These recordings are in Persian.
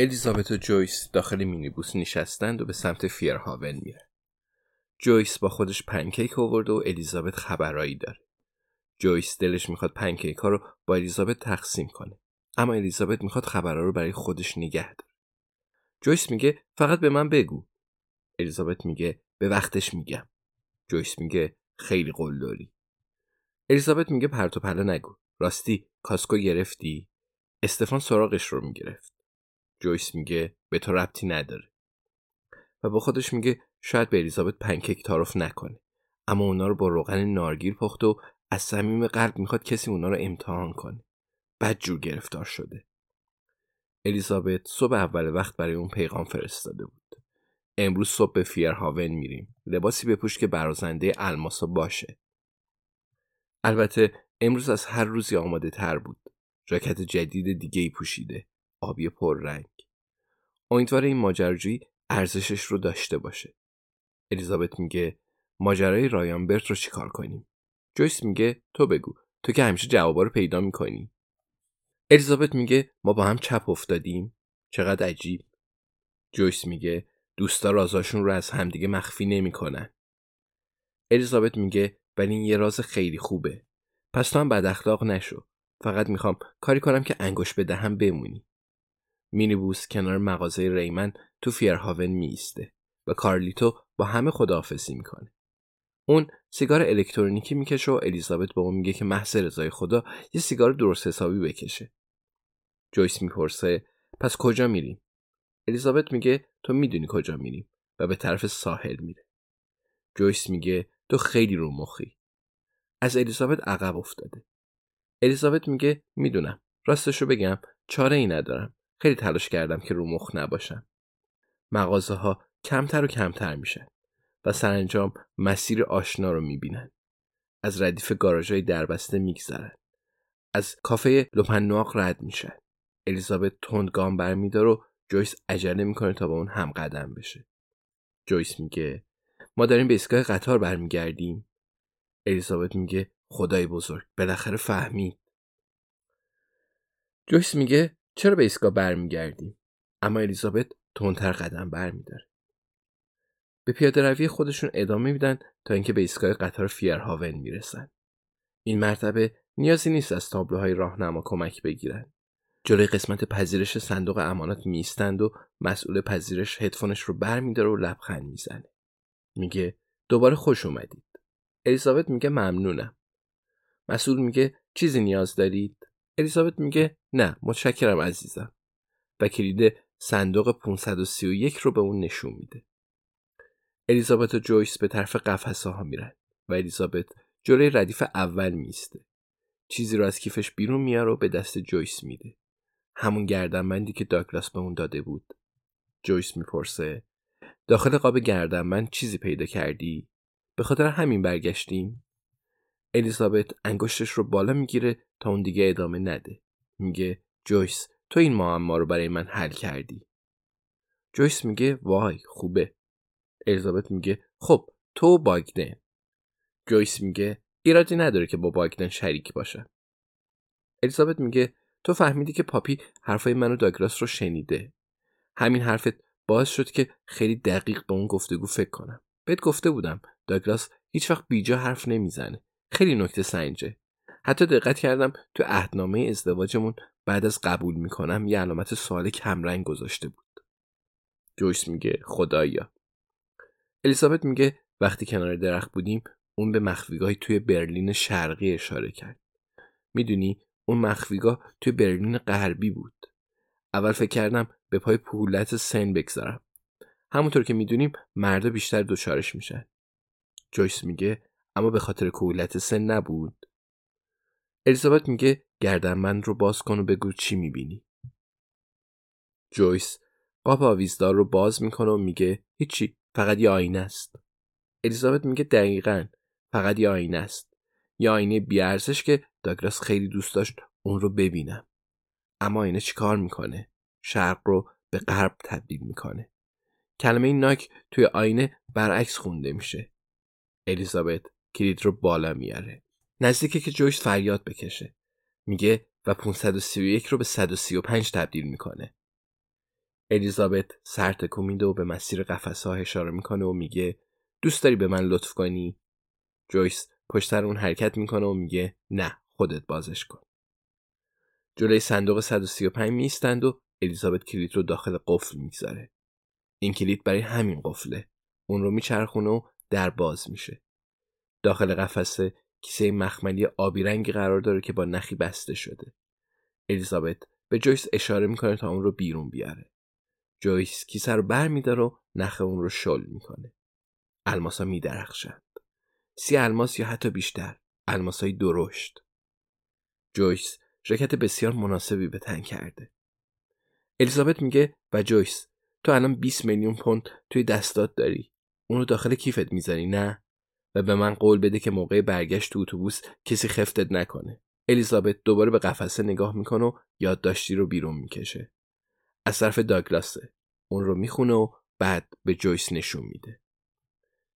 الیزابت و جویس داخل مینیبوس نشستند و به سمت فیرهیون میره. جویس با خودش پنکیک آورده و الیزابت خبرایی داره. جویس دلش می‌خواد پنکیک ها رو با الیزابت تقسیم کنه. اما الیزابت می‌خواد خبرها رو برای خودش نگه داره. جویس میگه فقط به من بگو. الیزابت میگه به وقتش میگم. جویس میگه خیلی قول داری. الیزابت میگه پرت و پلا نگو. راستی کاسکو گرفتی؟ استفان سراغش رو می‌گرفت. جویس میگه به تو ربطی نداره. و با خودش میگه شاید به الیزابت پنکیک تعارف نکنه. اما اونا رو با روغن نارگیل پخت و از صمیم قلب می‌خواد کسی اونا رو امتحان کنه. بد جور گرفتار شده. الیزابت صبح اول وقت برای اون پیغام فرستاده بود. امروز صبح به فیرهاون میریم. لباسی بپوش که برازنده الماسا باشه. البته امروز از هر روزی آماده تر بود. جاکت جدید دیگه ای پوشیده. آبی پررنگ. امیدوار این ماجراجویی ارزشش رو داشته باشه. الیزابت میگه ماجرای رایانبرت رو چیکار کنیم؟ جویس میگه تو بگو تو که همیشه جوابا رو پیدا می‌کنی. الیزابت میگه ما با هم چپ افتادیم. چقدر عجیب. جویس میگه دوستا رازاشون رو از همدیگه مخفی نمی‌کنن. الیزابت میگه ولی این یه راز خیلی خوبه. پس تو هم بد اخلاق نشو. فقط می‌خوام کاری کنم که انگوش بدهم بمونی. مینیبوس کنار مغازه ریمن تو فیرهاون میسته و کارلیتو با همه خداحافظی می‌کنه. اون سیگار الکترونیکی می‌کشه و الیزابت به اون میگه که محض رضای خدا یه سیگار درست حسابی بکشه. جویس می‌پرسه پس کجا میریم؟ الیزابت میگه تو می‌دونی کجا میریم و به طرف ساحل میره. جویس میگه تو خیلی رو مخی. از الیزابت عقب افتاده. الیزابت میگه می‌دونم. راستشو بگم چاره ای ندارم. خیلی تلاش کردم که رو مخ نباشم. مغازه ها کمتر و کمتر میشن و سرانجام مسیر آشنا رو می‌بینن. از ردیف گاراژهای دربسته میگذرن. از کافه لوپنواق رد میشن. الیزابت تند گام برمیداره و جویس عجله می‌کنه تا با اون هم قدم بشه. جویس میگه ما داریم به ایستگاه قطار برمیگردیم. الیزابت میگه خدای بزرگ بالاخره فهمید. جویس میگه چرا به ایستگاه برمیگردیم؟ اما الیزابت تندتر قدم برمیداره. به پیاده روی خودشون ادامه میدن تا اینکه به ایستگاه قطار فیرهاون می‌رسن. این مرتبه نیازی نیست از تابلوهای راهنما کمک بگیرن. جلوی قسمت پذیرش صندوق امانات میستند و مسئول پذیرش هدفونش رو برمیداره و لبخند می‌زنه. میگه دوباره خوش اومدید. الیزابت میگه ممنونم. مسئول میگه چیزی نیاز دارید؟ الیزابت میگه نه متشکرم عزیزم. و کلید صندوق 531 رو به اون نشون میده. الیزابت و جویس به طرف قفسه ها میرن و الیزابت جلوی ردیف اول میسته. چیزی رو از کیفش بیرون میاره و به دست جویس میده. همون گردنبندی که داگلاس به اون داده بود. جویس می‌پرسه داخل قاب گردم من چیزی پیدا کردی؟ به خاطر همین برگشتیم؟ الیزابت انگشتش رو بالا می‌گیره تا اون دیگه ادامه نده. میگه جویس تو این معما رو برای من حل کردی. جویس میگه وای خوبه. الیزابت میگه خب تو باگدن. جویس میگه ایرادی نداره که با باگدن شریک باشه. الیزابت میگه تو فهمیدی که پاپی حرفای منو داگراس رو شنیده. همین حرفت باعث شد که خیلی دقیق به اون گفتگو فکر کنم. بهت گفته بودم داگلاس هیچ وقت بیجا حرف نمی‌زنه. خیلی نکته سنجه. حتی دقت کردم تو عهدنامه ازدواجمون بعد از قبول می‌کنم یه علامت سوال کمرنگ گذاشته بود. جویس میگه خدایا. الیزابت میگه وقتی کنار درخت بودیم اون به مخفیگاهی توی برلین شرقی اشاره کرد. می‌دونی اون مخفیگاه توی برلین غربی بود. اول فکر کردم به پای پولت سن بگذارم. همونطور که می‌دونیم مردا بیشتر دوچارش میشن. جویس میگه اما به خاطر کولت سن نبود. الیزابت میگه من رو باز کن و بگو چی می‌بینی. جویس قاب آویزدار رو باز می‌کنه و میگه هیچی فقط یه آینه است. الیزابت میگه دقیقا فقط یه آینه است. یه آینه بیارزش که داگراس خیلی دوست داشت اون رو ببینم. اما آینه چیکار می‌کنه؟ شرق رو به غرب تبدیل می‌کنه. کلمه ناک توی آینه برعکس خونده میشه. الیزابت کلید رو بالا میاره. نزدیکه که جویس فریاد بکشه. میگه و 531 رو به 135 تبدیل می‌کنه. الیزابت سر تکون میده و به مسیر قفسه ها اشاره می‌کنه و میگه دوست داری به من لطف کنی؟ جویس پشتر اون حرکت می‌کنه و میگه نه خودت بازش کن. جلوی صندوق 135 میستند و الیزابت کلید رو داخل قفل می‌گذاره. این کلید برای همین قفله. اون رو میچرخونه و در باز میشه. داخل قفسه کیسه مخملی آبی رنگی قرار داره که با نخی بسته شده. الیزابت به جویس اشاره می‌کنه تا اون رو بیرون بیاره. جویس کیسه رو بر میداره و نخ اون رو شل می‌کنه. الماسا میدرخشند. سی الماس یا حتی بیشتر. الماسای درشت. جویس ژاکت بسیار مناسبی به تن کرده. الیزابت میگه و جویس تو الان 20 میلیون پوند توی دستات داری. اونو داخل کیفت می‌ذاری نه؟ به من قول بده که موقع برگشت تو اتوبوس کسی خفتت نکنه. الیزابت دوباره به قفسه نگاه می‌کنه و یادداشتی رو بیرون می‌کشه. از طرف داگلاسه. اون رو می‌خونه و بعد به جویس نشون میده.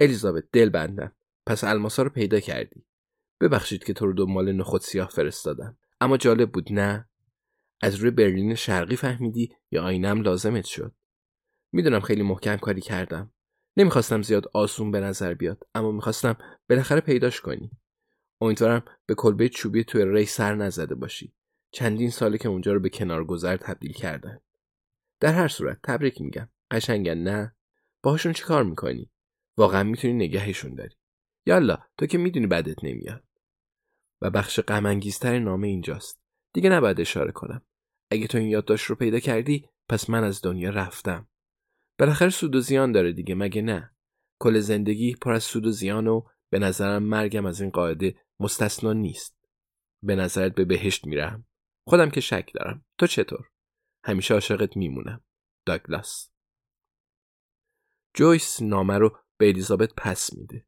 الیزابت دل بندم. پس الماسا رو پیدا کردی. ببخشید که تو رو دنبال نخود سیاه فرستادم. اما جالب بود نه؟ از روی برلین شرقی فهمیدی یا آینم لازمت شد؟ می‌دونم خیلی محکم کاری کردم. نمی‌خواستم زیاد آسون به نظر بیاد اما می‌خواستم بالاخره پیداش کنی. امیدوارم به کلبه چوبی توی ری سر نزده باشی. چندین ساله که اونجا رو به کنار گذر تبدیل کردن. در هر صورت تبریک میگم. قشنگن نه؟ باهاشون چی کار می‌کنی؟ واقعا می‌تونی نگهشون داری. یالا تو که می‌دونی بدت نمیاد. و بخش غم نامه اینجاست. دیگه نباید اشاره کنم. اگه تو این یادداشت رو پیدا کردی پس من از دنیا رفتم. بالاخره سود و زیان داره دیگه مگه نه؟ کل زندگی پر از سود و زیان و به نظرم مرگم از این قاعده مستثنا نیست. به نظرت به بهشت میرم. خودم که شک دارم. تو چطور؟ همیشه عاشقت میمونم. داگلاس. جویس نامه رو به الیزابت پس میده.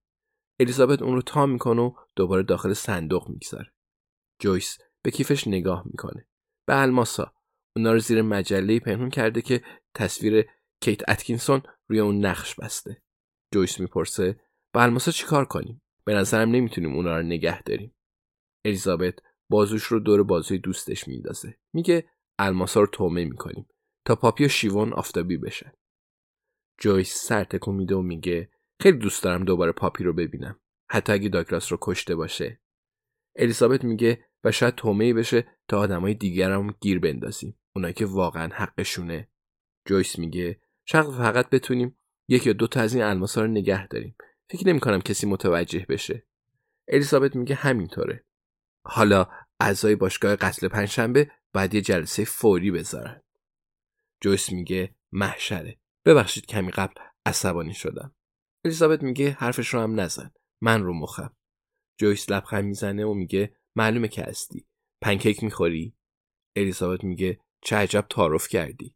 الیزابت اون رو تا می‌کنه و دوباره داخل صندوق می‌گذاره. جویس به کیفش نگاه می‌کنه. به الماسا. اونا رو زیر مجله پنهون کرده که تصویر کیت اتکینسون روی اون نقش بسته. جویس می‌پرسه با الماسا چیکار کنیم؟ به نظرم نمی‌تونیم اونا رو نگه داریم. الیزابت بازوش رو دور بازوی دوستش میندازه میگه الماسا رو طعمه می‌کنیم تا پاپی و شیوان آفتابی بشن. جویس سر تکون میده و میگه خیلی دوست دارم دوباره پاپی رو ببینم. حتی اگه داگلاس رو کشته باشه. الیزابت میگه و شاید طعمه بشه تا آدمای دیگرم گیر بندازیم. اونایی که واقعا حقشونه. جویس میگه شاید فقط بتونیم یک یا دو تا از این الماسا رو نگه داریم. فکر نمی کنم کسی متوجه بشه. الیزابت میگه همینطوره. حالا اعضای باشگاه قتل پنجشنبه بعد یه جلسه فوری بذارن. جویس میگه محشره. ببخشید کمی قبل عصبانی شدم. الیزابت میگه حرفش رو هم نزن. من رو مخم. جویس لبخند می‌زنه و میگه معلومه که هستی. پنکیک می‌خوری؟ الیزابت میگه چه عجب تعارف کردی.